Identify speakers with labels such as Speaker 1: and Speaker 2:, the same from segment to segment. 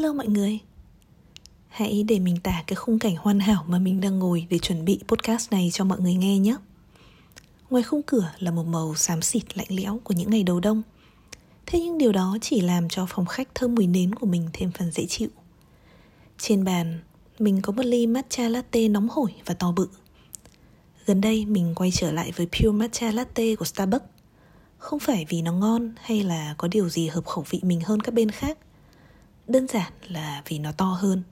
Speaker 1: Hello mọi người. Hãy để mình tả cái khung cảnh hoàn hảo mà mình đang ngồi để chuẩn bị podcast này cho mọi người nghe nhé. Ngoài khung cửa là một màu xám xịt lạnh lẽo của những ngày đầu đông. Thế nhưng điều đó chỉ làm cho phòng khách thơm mùi nến của mình thêm phần dễ chịu. Trên bàn, mình có một ly matcha latte nóng hổi và to bự. Gần đây mình quay trở lại với Pure Matcha Latte của Starbucks. Không phải vì nó ngon hay là có điều gì hợp khẩu vị mình hơn các bên khác Đơn giản là vì nó to hơn.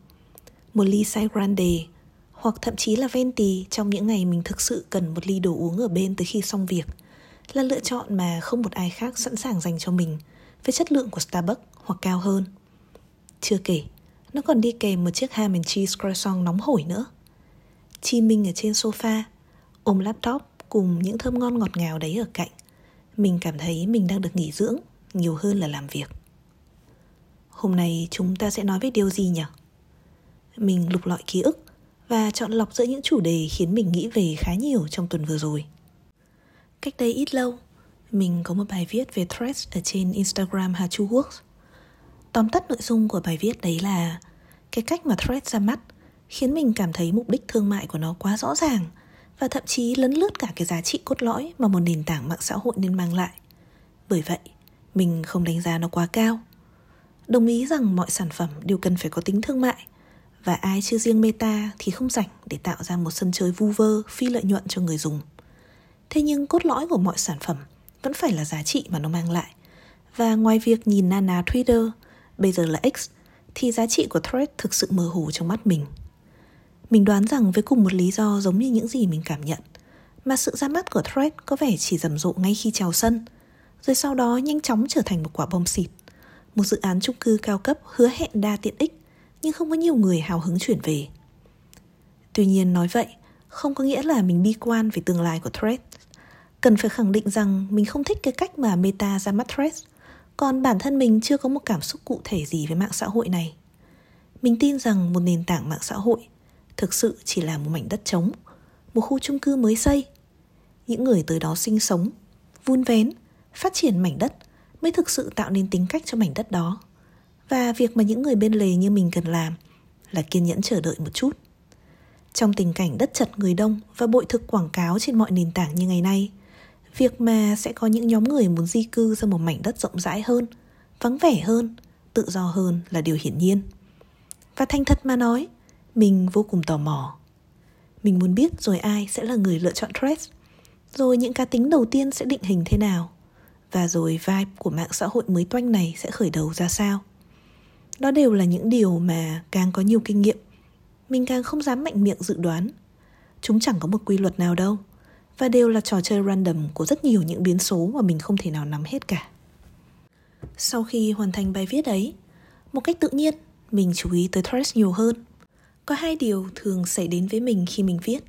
Speaker 1: Một ly size grande Hoặc thậm chí là venti trong những ngày mình thực sự cần một ly đồ uống ở bên tới khi xong việc Là lựa chọn mà không một ai khác sẵn sàng dành cho mình Với chất lượng của Starbucks hoặc cao hơn. Chưa kể, nó còn đi kèm một chiếc ham and cheese croissant nóng hổi nữa. Chi Minh ở trên sofa ôm laptop cùng những thơm ngon ngọt ngào đấy ở cạnh. Mình cảm thấy mình đang được nghỉ dưỡng nhiều hơn là làm việc hôm nay chúng ta sẽ nói về điều gì nhỉ mình lục lọi ký ức và chọn lọc giữa những chủ đề khiến mình nghĩ về khá nhiều trong tuần vừa rồi cách đây ít lâu mình có một bài viết về threads ở trên instagram hà chu works tóm tắt nội dung của bài viết đấy là cái cách mà threads ra mắt khiến mình cảm thấy mục đích thương mại của nó quá rõ ràng và thậm chí lấn lướt cả cái giá trị cốt lõi mà một nền tảng mạng xã hội nên mang lại. Bởi vậy, mình không đánh giá nó quá cao. Đồng ý rằng mọi sản phẩm đều cần phải có tính thương mại và ai chưa riêng Meta thì không rảnh để tạo ra một sân chơi vu vơ phi lợi nhuận cho người dùng. Thế nhưng cốt lõi của mọi sản phẩm vẫn phải là giá trị mà nó mang lại. Và ngoài việc nhìn na ná Twitter, bây giờ là X, thì giá trị của Thread thực sự mơ hồ trong mắt mình. Mình đoán rằng với cùng một lý do giống như những gì mình cảm nhận Mà sự ra mắt của Thread có vẻ chỉ rầm rộ ngay khi chào sân Rồi sau đó nhanh chóng trở thành một quả bom xịt một dự án chung cư cao cấp hứa hẹn đa tiện ích Nhưng không có nhiều người hào hứng chuyển về Tuy nhiên nói vậy Không có nghĩa là mình bi quan về tương lai của Threads. Cần phải khẳng định rằng mình không thích cái cách mà Meta ra mắt Threads. Còn bản thân mình chưa có một cảm xúc cụ thể gì với mạng xã hội này mình tin rằng một nền tảng mạng xã hội thực sự chỉ là một mảnh đất trống, một khu chung cư mới xây. Những người tới đó sinh sống, vun vén, phát triển mảnh đất mới thực sự tạo nên tính cách cho mảnh đất đó. Và việc mà những người bên lề như mình cần làm là kiên nhẫn chờ đợi một chút. Trong tình cảnh đất chật người đông và bội thực quảng cáo trên mọi nền tảng như ngày nay, việc mà sẽ có những nhóm người muốn di cư ra một mảnh đất rộng rãi hơn, vắng vẻ hơn, tự do hơn là điều hiển nhiên. Và thành thật mà nói, mình vô cùng tò mò. Mình muốn biết rồi ai sẽ là người lựa chọn dress rồi những cá tính đầu tiên sẽ định hình thế nào, và rồi vibe của mạng xã hội mới toanh này sẽ khởi đầu ra sao. Đó đều là những điều mà càng có nhiều kinh nghiệm, mình càng không dám mạnh miệng dự đoán. Chúng chẳng có một quy luật nào đâu, và đều là trò chơi random của rất nhiều những biến số mà mình không thể nào nắm hết cả. Sau khi hoàn thành bài viết ấy, một cách tự nhiên, mình chú ý tới Threads nhiều hơn có hai điều thường xảy đến với mình khi mình viết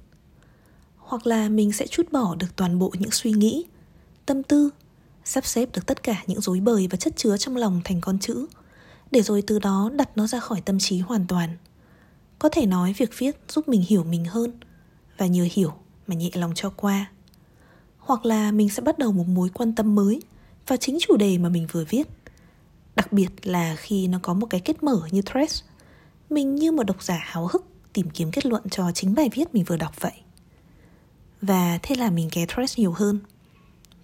Speaker 1: hoặc là mình sẽ chút bỏ được toàn bộ những suy nghĩ tâm tư sắp xếp được tất cả những rối bời và chất chứa trong lòng thành con chữ để rồi từ đó đặt nó ra khỏi tâm trí hoàn toàn có thể nói việc viết giúp mình hiểu mình hơn và nhờ hiểu mà nhẹ lòng cho qua hoặc là mình sẽ bắt đầu một mối quan tâm mới và chính chủ đề mà mình vừa viết đặc biệt là khi nó có một cái kết mở như threads, mình như một độc giả háo hức tìm kiếm kết luận cho chính bài viết mình vừa đọc vậy. Và thế là mình ghé Threads nhiều hơn.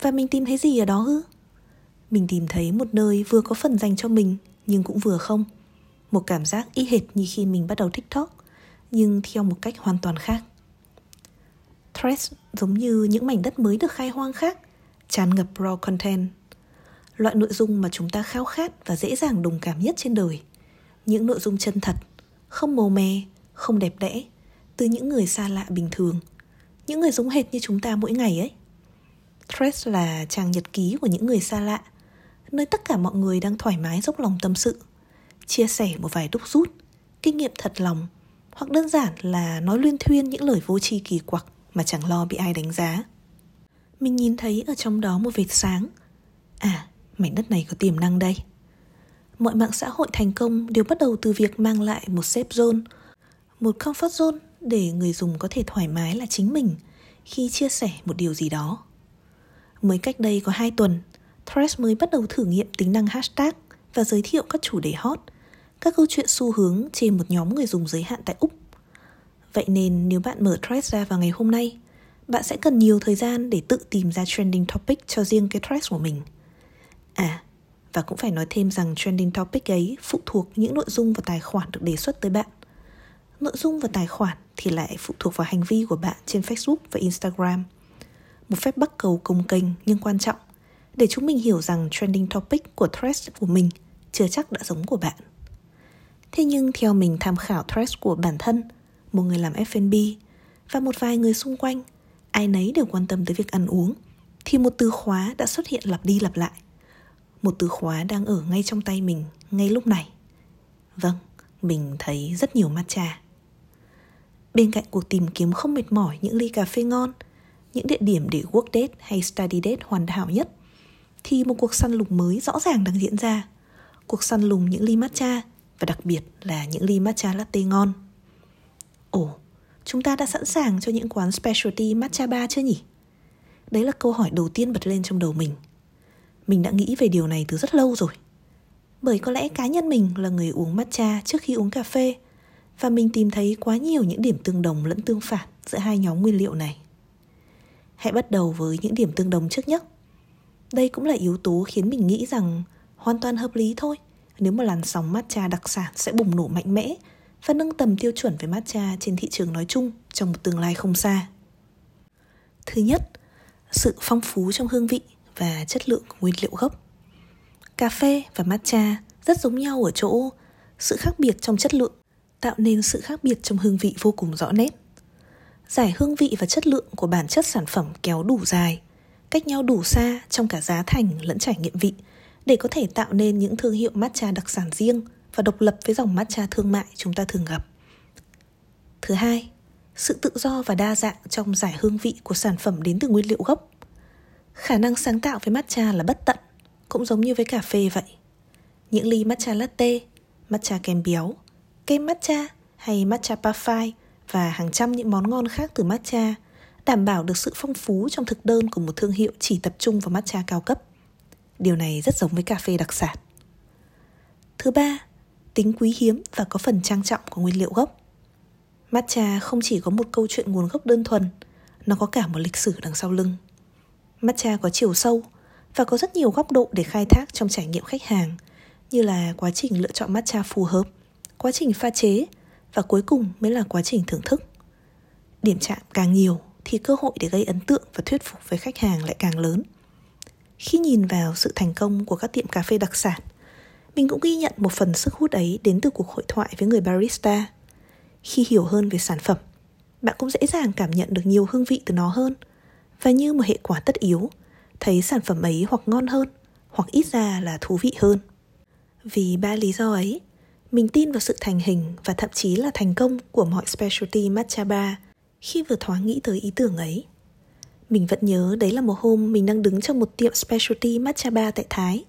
Speaker 1: Và mình tìm thấy gì ở đó ư? Mình tìm thấy một nơi vừa có phần dành cho mình nhưng cũng vừa không. Một cảm giác y hệt như khi mình bắt đầu TikTok nhưng theo một cách hoàn toàn khác. Threads giống như những mảnh đất mới được khai hoang khác, tràn ngập raw content. Loại nội dung mà chúng ta khao khát và dễ dàng đồng cảm nhất trên đời. Những nội dung chân thật, không màu mè, không đẹp đẽ, từ những người xa lạ bình thường, những người giống hệt như chúng ta mỗi ngày ấy. Threads là trang nhật ký của những người xa lạ, nơi tất cả mọi người đang thoải mái dốc lòng tâm sự, chia sẻ một vài đúc rút, kinh nghiệm thật lòng, hoặc đơn giản là nói luyên thuyên những lời vô tri kỳ quặc mà chẳng lo bị ai đánh giá. Mình nhìn thấy ở trong đó một vệt sáng. À, mảnh đất này có tiềm năng đây mọi mạng xã hội thành công đều bắt đầu từ việc mang lại một safe zone, một comfort zone để người dùng có thể thoải mái là chính mình khi chia sẻ một điều gì đó. Mới cách đây có 2 tuần, Threads mới bắt đầu thử nghiệm tính năng hashtag và giới thiệu các chủ đề hot, các câu chuyện xu hướng trên một nhóm người dùng giới hạn tại Úc. Vậy nên nếu bạn mở Threads ra vào ngày hôm nay, bạn sẽ cần nhiều thời gian để tự tìm ra trending topic cho riêng cái Threads của mình. À, và cũng phải nói thêm rằng trending topic ấy phụ thuộc những nội dung và tài khoản được đề xuất tới bạn. Nội dung và tài khoản thì lại phụ thuộc vào hành vi của bạn trên Facebook và Instagram. Một phép bắt cầu công kênh nhưng quan trọng để chúng mình hiểu rằng trending topic của threads của mình chưa chắc đã giống của bạn. Thế nhưng theo mình tham khảo threads của bản thân, một người làm F&B và một vài người xung quanh, ai nấy đều quan tâm tới việc ăn uống, thì một từ khóa đã xuất hiện lặp đi lặp lại. Một từ khóa đang ở ngay trong tay mình ngay lúc này. Vâng, mình thấy rất nhiều matcha. Bên cạnh cuộc tìm kiếm không mệt mỏi những ly cà phê ngon, những địa điểm để work date hay study date hoàn hảo nhất, thì một cuộc săn lùng mới rõ ràng đang diễn ra. Cuộc săn lùng những ly matcha và đặc biệt là những ly matcha latte ngon. Ồ, chúng ta đã sẵn sàng cho những quán specialty matcha bar chưa nhỉ? Đấy là câu hỏi đầu tiên bật lên trong đầu mình. Mình đã nghĩ về điều này từ rất lâu rồi. Bởi có lẽ cá nhân mình là người uống matcha trước khi uống cà phê và mình tìm thấy quá nhiều những điểm tương đồng lẫn tương phản giữa hai nhóm nguyên liệu này. Hãy bắt đầu với những điểm tương đồng trước nhé. Đây cũng là yếu tố khiến mình nghĩ rằng hoàn toàn hợp lý thôi nếu mà làn sóng matcha đặc sản sẽ bùng nổ mạnh mẽ và nâng tầm tiêu chuẩn về matcha trên thị trường nói chung trong một tương lai không xa. Thứ nhất, sự phong phú trong hương vị và chất lượng của nguyên liệu gốc. Cà phê và matcha rất giống nhau ở chỗ sự khác biệt trong chất lượng tạo nên sự khác biệt trong hương vị vô cùng rõ nét. Giải hương vị và chất lượng của bản chất sản phẩm kéo đủ dài, cách nhau đủ xa trong cả giá thành lẫn trải nghiệm vị để có thể tạo nên những thương hiệu matcha đặc sản riêng và độc lập với dòng matcha thương mại chúng ta thường gặp. Thứ hai, sự tự do và đa dạng trong giải hương vị của sản phẩm đến từ nguyên liệu gốc. Khả năng sáng tạo với matcha là bất tận, cũng giống như với cà phê vậy. Những ly matcha latte, matcha kem béo, kem matcha hay matcha parfait và hàng trăm những món ngon khác từ matcha đảm bảo được sự phong phú trong thực đơn của một thương hiệu chỉ tập trung vào matcha cao cấp. Điều này rất giống với cà phê đặc sản. Thứ ba, tính quý hiếm và có phần trang trọng của nguyên liệu gốc. Matcha không chỉ có một câu chuyện nguồn gốc đơn thuần, nó có cả một lịch sử đằng sau lưng. Matcha có chiều sâu và có rất nhiều góc độ để khai thác trong trải nghiệm khách hàng, như là quá trình lựa chọn matcha phù hợp, quá trình pha chế và cuối cùng mới là quá trình thưởng thức. Điểm chạm càng nhiều thì cơ hội để gây ấn tượng và thuyết phục với khách hàng lại càng lớn. Khi nhìn vào sự thành công của các tiệm cà phê đặc sản, mình cũng ghi nhận một phần sức hút ấy đến từ cuộc hội thoại với người barista. Khi hiểu hơn về sản phẩm, bạn cũng dễ dàng cảm nhận được nhiều hương vị từ nó hơn và như một hệ quả tất yếu, thấy sản phẩm ấy hoặc ngon hơn hoặc ít ra là thú vị hơn. Vì ba lý do ấy, mình tin vào sự thành hình và thậm chí là thành công của mọi specialty matcha bar khi vừa thoáng nghĩ tới ý tưởng ấy. Mình vẫn nhớ đấy là một hôm mình đang đứng trong một tiệm specialty matcha bar tại Thái.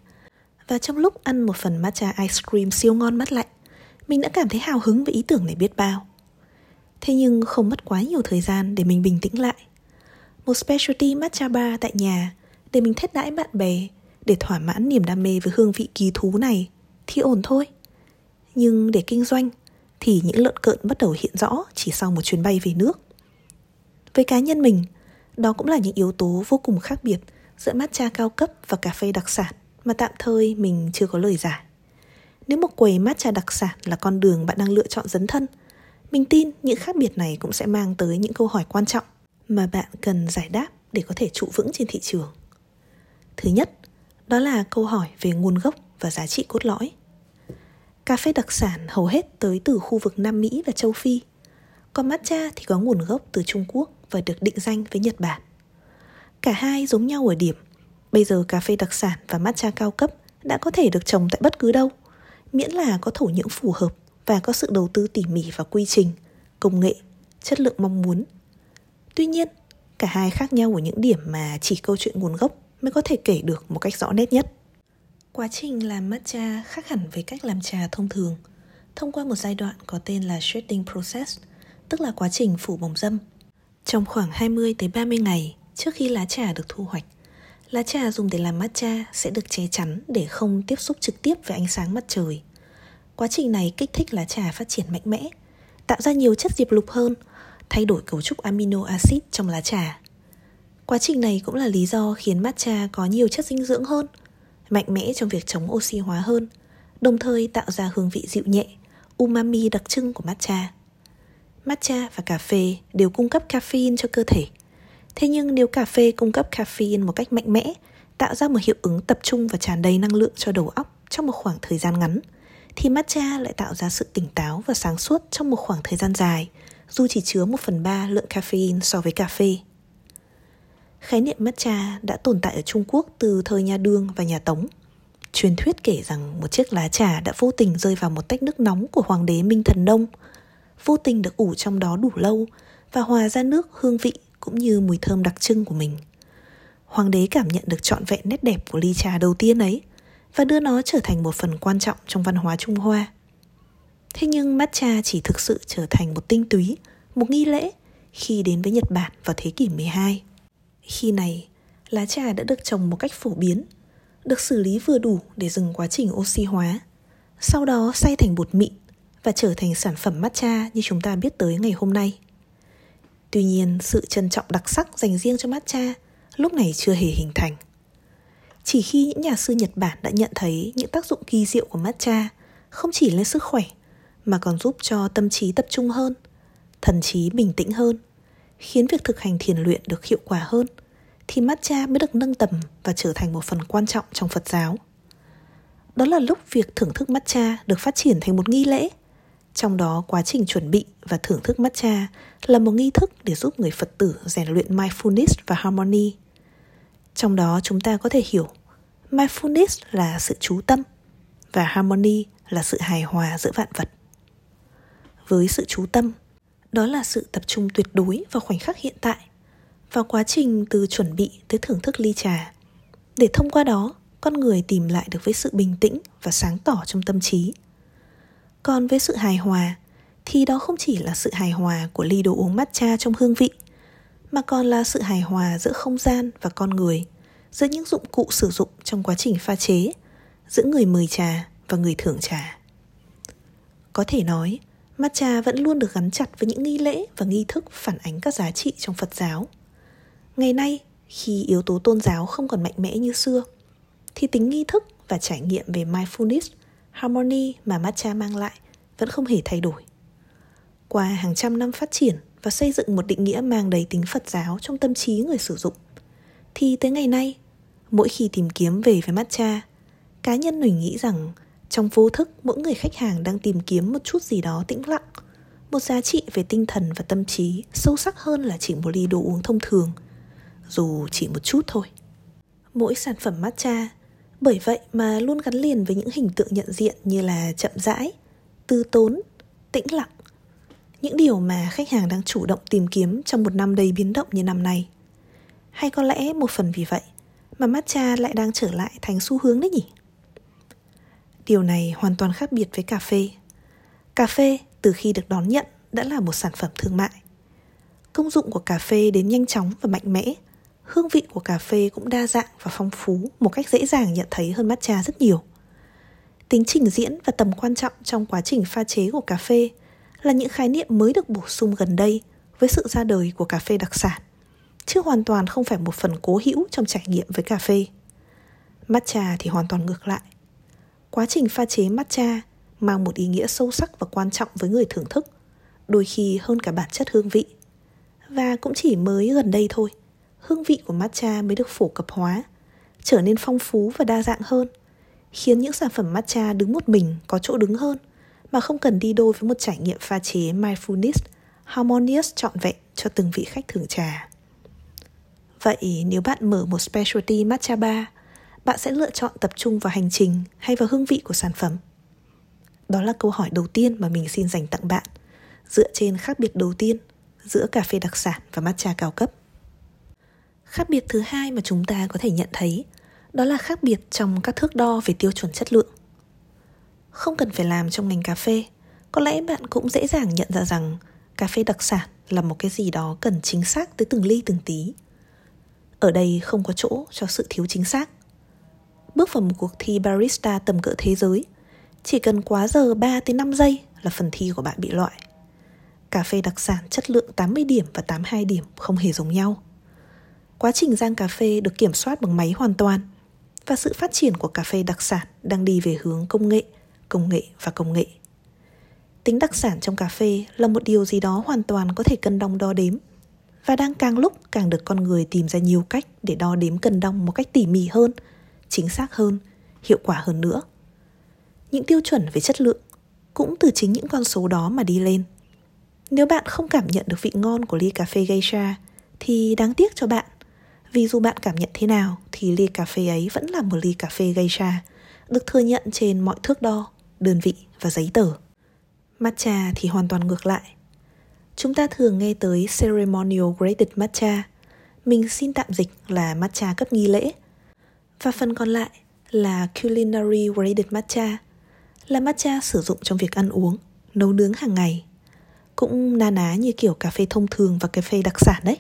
Speaker 1: Và trong lúc ăn một phần matcha ice cream siêu ngon mắt lạnh, mình đã cảm thấy hào hứng với ý tưởng này biết bao. Thế nhưng không mất quá nhiều thời gian để mình bình tĩnh lại. Một specialty matcha bar tại nhà để mình thét đãi bạn bè để thỏa mãn niềm đam mê với hương vị kỳ thú này thì ổn thôi. Nhưng để kinh doanh thì những lợn cợn bắt đầu hiện rõ chỉ sau một chuyến bay về nước. Với cá nhân mình, đó cũng là những yếu tố vô cùng khác biệt giữa matcha cao cấp và cà phê đặc sản mà tạm thời mình chưa có lời giải. Nếu một quầy matcha đặc sản là con đường bạn đang lựa chọn dấn thân, mình tin những khác biệt này cũng sẽ mang tới những câu hỏi quan trọng mà bạn cần giải đáp để có thể trụ vững trên thị trường. Thứ nhất, đó là câu hỏi về nguồn gốc và giá trị cốt lõi. Cà phê đặc sản hầu hết tới từ khu vực Nam Mỹ và châu Phi, còn matcha thì có nguồn gốc từ Trung Quốc và được định danh với Nhật Bản. Cả hai giống nhau ở điểm, bây giờ cà phê đặc sản và matcha cao cấp đã có thể được trồng tại bất cứ đâu, miễn là có thổ nhưỡng phù hợp và có sự đầu tư tỉ mỉ vào quy trình, công nghệ, chất lượng mong muốn. Tuy nhiên, cả hai khác nhau ở những điểm mà chỉ câu chuyện nguồn gốc mới có thể kể được một cách rõ nét nhất. Quá trình làm matcha khác hẳn với cách làm trà thông thường, thông qua một giai đoạn có tên là shading process, tức là quá trình phủ bóng dâm. Trong khoảng 20 tới 30 ngày trước khi lá trà được thu hoạch, lá trà dùng để làm matcha sẽ được che chắn để không tiếp xúc trực tiếp với ánh sáng mặt trời. Quá trình này kích thích lá trà phát triển mạnh mẽ, tạo ra nhiều chất diệp lục hơn, thay đổi cấu trúc amino acid trong lá trà. Quá trình này cũng là lý do khiến matcha có nhiều chất dinh dưỡng hơn, mạnh mẽ trong việc chống oxy hóa hơn, đồng thời tạo ra hương vị dịu nhẹ, umami đặc trưng của matcha. Matcha và cà phê đều cung cấp caffeine cho cơ thể. Thế nhưng nếu cà phê cung cấp caffeine một cách mạnh mẽ, tạo ra một hiệu ứng tập trung và tràn đầy năng lượng cho đầu óc trong một khoảng thời gian ngắn, thì matcha lại tạo ra sự tỉnh táo và sáng suốt trong một khoảng thời gian dài, dù chỉ chứa 1 phần 3 lượng caffeine so với cà phê. Khái niệm matcha đã tồn tại ở Trung Quốc từ thời nhà Đường và nhà Tống. Truyền thuyết kể rằng một chiếc lá trà đã vô tình rơi vào một tách nước nóng của hoàng đế Minh Thần Đông, vô tình được ủ trong đó đủ lâu và hòa ra nước hương vị cũng như mùi thơm đặc trưng của mình. Hoàng đế cảm nhận được trọn vẹn nét đẹp của ly trà đầu tiên ấy và đưa nó trở thành một phần quan trọng trong văn hóa Trung Hoa. Thế nhưng matcha chỉ thực sự trở thành một tinh túy, một nghi lễ khi đến với Nhật Bản vào thế kỷ 12. Khi này, lá trà đã được trồng một cách phổ biến, được xử lý vừa đủ để dừng quá trình oxy hóa, sau đó xay thành bột mịn và trở thành sản phẩm matcha như chúng ta biết tới ngày hôm nay. Tuy nhiên, sự trân trọng đặc sắc dành riêng cho matcha lúc này chưa hề hình thành. Chỉ khi những nhà sư Nhật Bản đã nhận thấy những tác dụng kỳ diệu của matcha không chỉ lên sức khỏe mà còn giúp cho tâm trí tập trung hơn, thần trí bình tĩnh hơn khiến việc thực hành thiền luyện được hiệu quả hơn thì matcha mới được nâng tầm và trở thành một phần quan trọng trong Phật giáo. Đó là lúc việc thưởng thức matcha được phát triển thành một nghi lễ. Trong đó quá trình chuẩn bị và thưởng thức matcha là một nghi thức để giúp người Phật tử rèn luyện mindfulness và harmony. Trong đó chúng ta có thể hiểu mindfulness là sự chú tâm và harmony là sự hài hòa giữa vạn vật. Với sự chú tâm, đó là sự tập trung tuyệt đối vào khoảnh khắc hiện tại, vào quá trình từ chuẩn bị tới thưởng thức ly trà. Để thông qua đó, con người tìm lại được với sự bình tĩnh và sáng tỏ trong tâm trí. Còn với sự hài hòa, thì đó không chỉ là sự hài hòa của ly đồ uống matcha trong hương vị, mà còn là sự hài hòa giữa không gian và con người, giữa những dụng cụ sử dụng trong quá trình pha chế, giữa người mời trà và người thưởng trà. Có thể nói matcha vẫn luôn được gắn chặt với những nghi lễ và nghi thức phản ánh các giá trị trong Phật giáo. Ngày nay, khi yếu tố tôn giáo không còn mạnh mẽ như xưa, thì tính nghi thức và trải nghiệm về mindfulness, harmony mà matcha mang lại vẫn không hề thay đổi. Qua hàng trăm năm phát triển và xây dựng một định nghĩa mang đầy tính Phật giáo trong tâm trí người sử dụng, thì tới ngày nay, mỗi khi tìm kiếm về với matcha, cá nhân mình nghĩ rằng trong vô thức, mỗi người khách hàng đang tìm kiếm một chút gì đó tĩnh lặng, một giá trị về tinh thần và tâm trí sâu sắc hơn là chỉ một ly đồ uống thông thường, dù chỉ một chút thôi. Mỗi sản phẩm matcha bởi vậy mà luôn gắn liền với những hình tượng nhận diện như là chậm rãi, tư tốn, tĩnh lặng. Những điều mà khách hàng đang chủ động tìm kiếm trong một năm đầy biến động như năm nay. Hay có lẽ một phần vì vậy mà matcha lại đang trở lại thành xu hướng đấy nhỉ? Điều này hoàn toàn khác biệt với cà phê. Cà phê từ khi được đón nhận đã là một sản phẩm thương mại. Công dụng của cà phê đến nhanh chóng và mạnh mẽ. Hương vị của cà phê cũng đa dạng và phong phú một cách dễ dàng nhận thấy hơn matcha rất nhiều. Tính trình diễn và tầm quan trọng trong quá trình pha chế của cà phê là những khái niệm mới được bổ sung gần đây với sự ra đời của cà phê đặc sản, chứ hoàn toàn không phải một phần cố hữu trong trải nghiệm với cà phê. Matcha thì hoàn toàn ngược lại quá trình pha chế matcha mang một ý nghĩa sâu sắc và quan trọng với người thưởng thức, đôi khi hơn cả bản chất hương vị. Và cũng chỉ mới gần đây thôi, hương vị của matcha mới được phổ cập hóa, trở nên phong phú và đa dạng hơn, khiến những sản phẩm matcha đứng một mình có chỗ đứng hơn mà không cần đi đôi với một trải nghiệm pha chế mindfulness, harmonious trọn vẹn cho từng vị khách thưởng trà. Vậy nếu bạn mở một specialty matcha bar bạn sẽ lựa chọn tập trung vào hành trình hay vào hương vị của sản phẩm. Đó là câu hỏi đầu tiên mà mình xin dành tặng bạn, dựa trên khác biệt đầu tiên giữa cà phê đặc sản và matcha cao cấp. Khác biệt thứ hai mà chúng ta có thể nhận thấy, đó là khác biệt trong các thước đo về tiêu chuẩn chất lượng. Không cần phải làm trong ngành cà phê, có lẽ bạn cũng dễ dàng nhận ra rằng cà phê đặc sản là một cái gì đó cần chính xác tới từng ly từng tí. Ở đây không có chỗ cho sự thiếu chính xác bước vào một cuộc thi barista tầm cỡ thế giới Chỉ cần quá giờ 3 tới 5 giây là phần thi của bạn bị loại. Cà phê đặc sản chất lượng 80 điểm và 82 điểm không hề giống nhau. Quá trình rang cà phê được kiểm soát bằng máy hoàn toàn và sự phát triển của cà phê đặc sản đang đi về hướng công nghệ, công nghệ và công nghệ. Tính đặc sản trong cà phê là một điều gì đó hoàn toàn có thể cân đong đo đếm và đang càng lúc càng được con người tìm ra nhiều cách để đo đếm cân đong một cách tỉ mỉ hơn, chính xác hơn, hiệu quả hơn nữa. Những tiêu chuẩn về chất lượng cũng từ chính những con số đó mà đi lên. Nếu bạn không cảm nhận được vị ngon của ly cà phê geisha thì đáng tiếc cho bạn. Vì dù bạn cảm nhận thế nào thì ly cà phê ấy vẫn là một ly cà phê geisha được thừa nhận trên mọi thước đo, đơn vị và giấy tờ. Matcha thì hoàn toàn ngược lại. Chúng ta thường nghe tới Ceremonial Graded Matcha. Mình xin tạm dịch là matcha cấp nghi lễ. Và phần còn lại là Culinary Graded Matcha, là matcha sử dụng trong việc ăn uống, nấu nướng hàng ngày. Cũng na ná như kiểu cà phê thông thường và cà phê đặc sản đấy.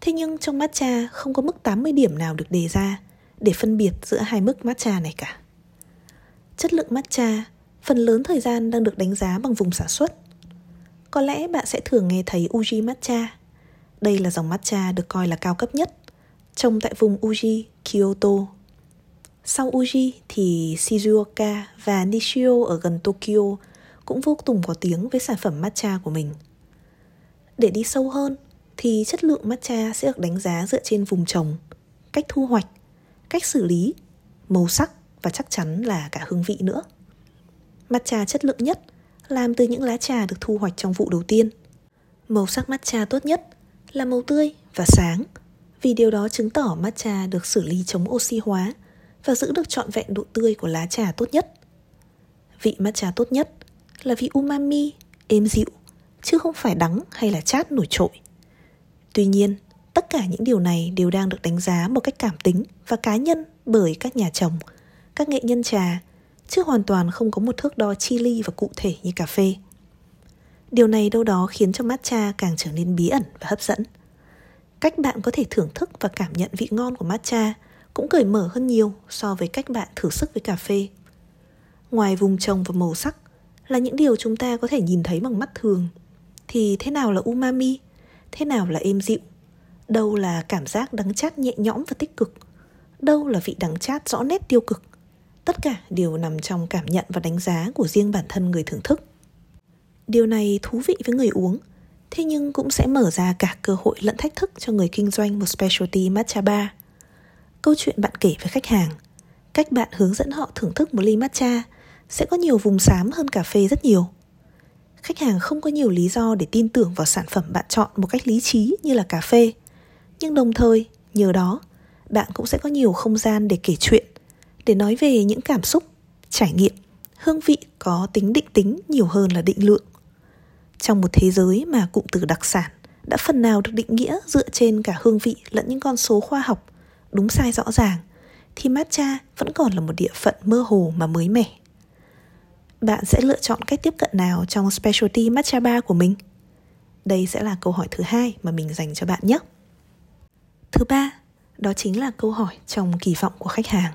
Speaker 1: Thế nhưng trong matcha không có mức 80 điểm nào được đề ra để phân biệt giữa hai mức matcha này cả. Chất lượng matcha phần lớn thời gian đang được đánh giá bằng vùng sản xuất. Có lẽ bạn sẽ thường nghe thấy Uji Matcha. Đây là dòng matcha được coi là cao cấp nhất, trồng tại vùng Uji, Kyoto. Sau Uji thì Shizuoka và Nishio ở gần Tokyo cũng vô cùng có tiếng với sản phẩm matcha của mình. Để đi sâu hơn thì chất lượng matcha sẽ được đánh giá dựa trên vùng trồng, cách thu hoạch, cách xử lý, màu sắc và chắc chắn là cả hương vị nữa. Matcha chất lượng nhất làm từ những lá trà được thu hoạch trong vụ đầu tiên. Màu sắc matcha tốt nhất là màu tươi và sáng, vì điều đó chứng tỏ matcha được xử lý chống oxy hóa và giữ được trọn vẹn độ tươi của lá trà tốt nhất. Vị matcha tốt nhất là vị umami, êm dịu, chứ không phải đắng hay là chát nổi trội. Tuy nhiên, tất cả những điều này đều đang được đánh giá một cách cảm tính và cá nhân bởi các nhà trồng, các nghệ nhân trà chứ hoàn toàn không có một thước đo chi ly và cụ thể như cà phê. Điều này đâu đó khiến cho matcha càng trở nên bí ẩn và hấp dẫn. Cách bạn có thể thưởng thức và cảm nhận vị ngon của matcha cũng cởi mở hơn nhiều so với cách bạn thử sức với cà phê. Ngoài vùng trồng và màu sắc là những điều chúng ta có thể nhìn thấy bằng mắt thường, thì thế nào là umami, thế nào là êm dịu, đâu là cảm giác đắng chát nhẹ nhõm và tích cực, đâu là vị đắng chát rõ nét tiêu cực? Tất cả đều nằm trong cảm nhận và đánh giá của riêng bản thân người thưởng thức. Điều này thú vị với người uống thế nhưng cũng sẽ mở ra cả cơ hội lẫn thách thức cho người kinh doanh một specialty matcha bar. Câu chuyện bạn kể với khách hàng cách bạn hướng dẫn họ thưởng thức một ly matcha sẽ có nhiều vùng xám hơn cà phê rất nhiều. Khách hàng không có nhiều lý do để tin tưởng vào sản phẩm bạn chọn một cách lý trí như là cà phê. Nhưng đồng thời nhờ đó bạn cũng sẽ có nhiều không gian để kể chuyện để nói về những cảm xúc, trải nghiệm, hương vị có tính định tính nhiều hơn là định lượng. Trong một thế giới mà cụm từ đặc sản đã phần nào được định nghĩa dựa trên cả hương vị lẫn những con số khoa học, đúng sai rõ ràng, thì matcha vẫn còn là một địa phận mơ hồ mà mới mẻ. Bạn sẽ lựa chọn cách tiếp cận nào trong specialty matcha bar của mình? Đây sẽ là câu hỏi thứ hai mà mình dành cho bạn nhé. Thứ ba, đó chính là câu hỏi trong kỳ vọng của khách hàng.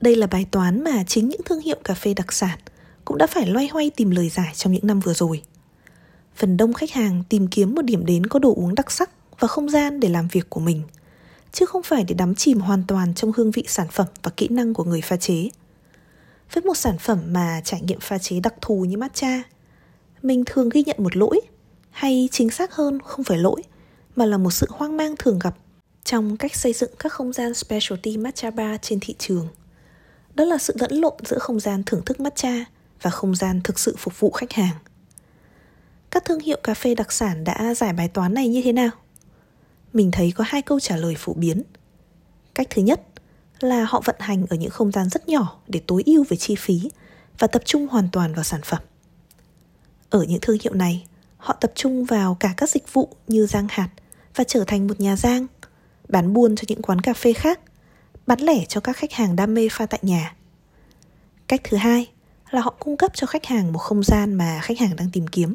Speaker 1: Đây là bài toán mà chính những thương hiệu cà phê đặc sản cũng đã phải loay hoay tìm lời giải trong những năm vừa rồi. Phần đông khách hàng tìm kiếm một điểm đến có đồ uống đặc sắc và không gian để làm việc của mình, chứ không phải để đắm chìm hoàn toàn trong hương vị sản phẩm và kỹ năng của người pha chế. Với một sản phẩm mà trải nghiệm pha chế đặc thù như matcha, mình thường ghi nhận một lỗi, hay chính xác hơn không phải lỗi, mà là một sự hoang mang thường gặp trong cách xây dựng các không gian specialty matcha bar trên thị trường – đó là sự lẫn lộn giữa không gian thưởng thức matcha và không gian thực sự phục vụ khách hàng. Các thương hiệu cà phê đặc sản đã giải bài toán này như thế nào? Mình thấy có hai câu trả lời phổ biến. Cách thứ nhất là họ vận hành ở những không gian rất nhỏ để tối ưu về chi phí và tập trung hoàn toàn vào sản phẩm. Ở những thương hiệu này, họ tập trung vào cả các dịch vụ như giang hạt và trở thành một nhà giang, bán buôn cho những quán cà phê khác bán lẻ cho các khách hàng đam mê pha tại nhà. Cách thứ hai là họ cung cấp cho khách hàng một không gian mà khách hàng đang tìm kiếm.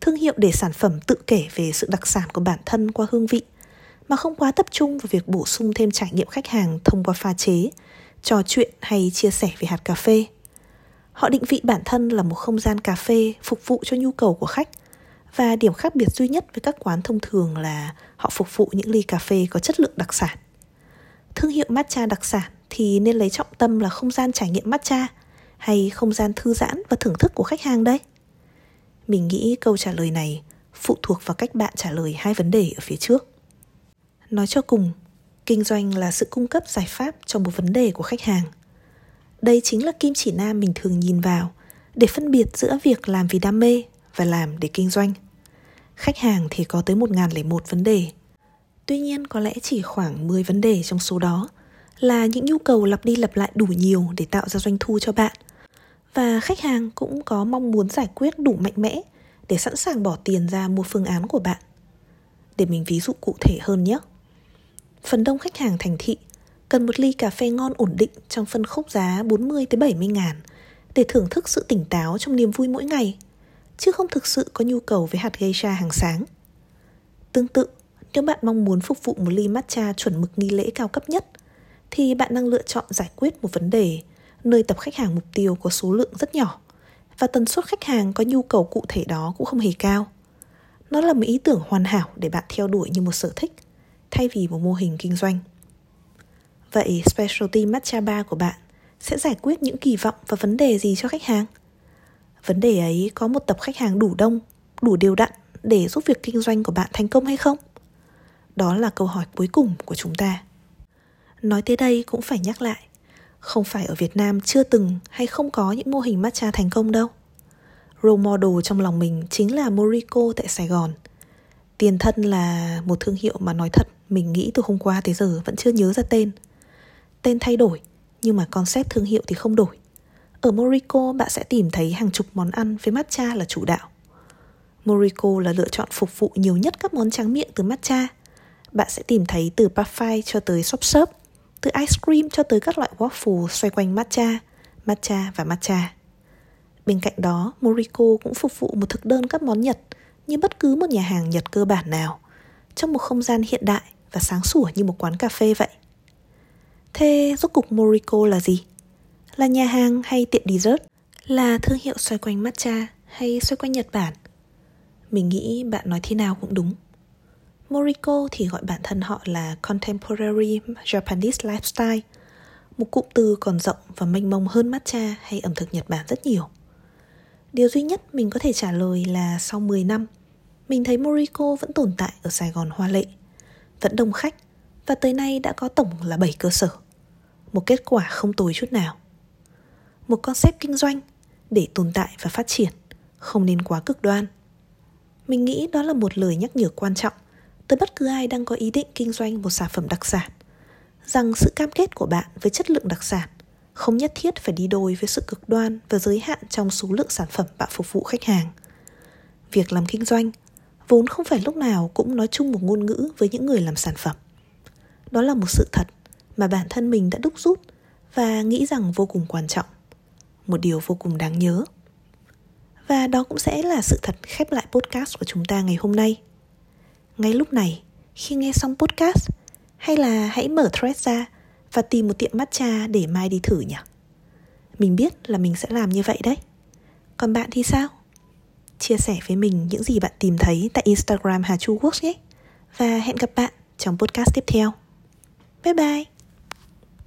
Speaker 1: Thương hiệu để sản phẩm tự kể về sự đặc sản của bản thân qua hương vị mà không quá tập trung vào việc bổ sung thêm trải nghiệm khách hàng thông qua pha chế, trò chuyện hay chia sẻ về hạt cà phê. Họ định vị bản thân là một không gian cà phê phục vụ cho nhu cầu của khách và điểm khác biệt duy nhất với các quán thông thường là họ phục vụ những ly cà phê có chất lượng đặc sản. Thương hiệu matcha đặc sản thì nên lấy trọng tâm là không gian trải nghiệm matcha hay không gian thư giãn và thưởng thức của khách hàng đây? Mình nghĩ câu trả lời này phụ thuộc vào cách bạn trả lời hai vấn đề ở phía trước. Nói cho cùng, kinh doanh là sự cung cấp giải pháp cho một vấn đề của khách hàng. Đây chính là kim chỉ nam mình thường nhìn vào để phân biệt giữa việc làm vì đam mê và làm để kinh doanh. Khách hàng thì có tới 1001 vấn đề. Tuy nhiên có lẽ chỉ khoảng 10 vấn đề trong số đó là những nhu cầu lặp đi lặp lại đủ nhiều để tạo ra doanh thu cho bạn. Và khách hàng cũng có mong muốn giải quyết đủ mạnh mẽ để sẵn sàng bỏ tiền ra mua phương án của bạn. Để mình ví dụ cụ thể hơn nhé. Phần đông khách hàng thành thị cần một ly cà phê ngon ổn định trong phân khúc giá 40 tới 70 ngàn để thưởng thức sự tỉnh táo trong niềm vui mỗi ngày, chứ không thực sự có nhu cầu với hạt geisha hàng sáng. Tương tự, nếu bạn mong muốn phục vụ một ly matcha chuẩn mực nghi lễ cao cấp nhất, thì bạn đang lựa chọn giải quyết một vấn đề nơi tập khách hàng mục tiêu có số lượng rất nhỏ và tần suất khách hàng có nhu cầu cụ thể đó cũng không hề cao. Nó là một ý tưởng hoàn hảo để bạn theo đuổi như một sở thích thay vì một mô hình kinh doanh. Vậy specialty matcha bar của bạn sẽ giải quyết những kỳ vọng và vấn đề gì cho khách hàng? Vấn đề ấy có một tập khách hàng đủ đông, đủ đều đặn để giúp việc kinh doanh của bạn thành công hay không? Đó là câu hỏi cuối cùng của chúng ta. Nói tới đây cũng phải nhắc lại, không phải ở Việt Nam chưa từng hay không có những mô hình matcha thành công đâu. Role model trong lòng mình chính là Morico tại Sài Gòn. Tiền thân là một thương hiệu mà nói thật mình nghĩ từ hôm qua tới giờ vẫn chưa nhớ ra tên. Tên thay đổi, nhưng mà concept thương hiệu thì không đổi. Ở Morico bạn sẽ tìm thấy hàng chục món ăn với matcha là chủ đạo. Morico là lựa chọn phục vụ nhiều nhất các món tráng miệng từ matcha. Bạn sẽ tìm thấy từ parfait cho tới shop shop, từ ice cream cho tới các loại waffle xoay quanh matcha, matcha và matcha. Bên cạnh đó, Moriko cũng phục vụ một thực đơn các món Nhật như bất cứ một nhà hàng Nhật cơ bản nào, trong một không gian hiện đại và sáng sủa như một quán cà phê vậy. Thế rốt cục Moriko là gì? Là nhà hàng hay tiệm dessert? Là thương hiệu xoay quanh matcha hay xoay quanh Nhật Bản? Mình nghĩ bạn nói thế nào cũng đúng. Moriko thì gọi bản thân họ là Contemporary Japanese Lifestyle, một cụm từ còn rộng và mênh mông hơn matcha hay ẩm thực Nhật Bản rất nhiều. Điều duy nhất mình có thể trả lời là sau 10 năm, mình thấy Moriko vẫn tồn tại ở Sài Gòn hoa lệ, vẫn đông khách và tới nay đã có tổng là 7 cơ sở. Một kết quả không tồi chút nào. Một concept kinh doanh để tồn tại và phát triển không nên quá cực đoan. Mình nghĩ đó là một lời nhắc nhở quan trọng tới bất cứ ai đang có ý định kinh doanh một sản phẩm đặc sản rằng sự cam kết của bạn với chất lượng đặc sản, không nhất thiết phải đi đôi với sự cực đoan và giới hạn trong số lượng sản phẩm bạn phục vụ khách hàng. Việc làm kinh doanh vốn không phải lúc nào cũng nói chung một ngôn ngữ với những người làm sản phẩm. Đó là một sự thật mà bản thân mình đã đúc rút và nghĩ rằng vô cùng quan trọng. Một điều vô cùng đáng nhớ. Và đó cũng sẽ là sự thật khép lại podcast của chúng ta ngày hôm nay. Ngay lúc này, khi nghe xong podcast, hay là hãy mở thread ra và tìm một tiệm matcha để mai đi thử nhỉ? Mình biết là mình sẽ làm như vậy đấy. Còn bạn thì sao? Chia sẻ với mình những gì bạn tìm thấy tại Instagram Hà Chu Works nhé. Và hẹn gặp bạn trong podcast tiếp theo. Bye bye!